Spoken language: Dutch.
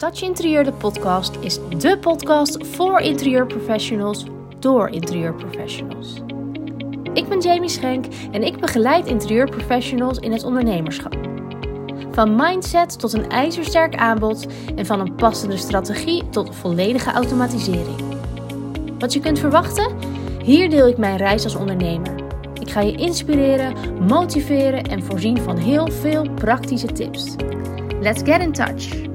Touch Interieur, de podcast, is de podcast voor interieurprofessionals door interieurprofessionals. Ik ben Jamie Schenk en ik begeleid interieurprofessionals in het ondernemerschap. Van mindset tot een ijzersterk aanbod en van een passende strategie tot volledige automatisering. Wat je kunt verwachten? Hier deel ik mijn reis als ondernemer. Ik ga je inspireren, motiveren en voorzien van heel veel praktische tips. Let's get in touch!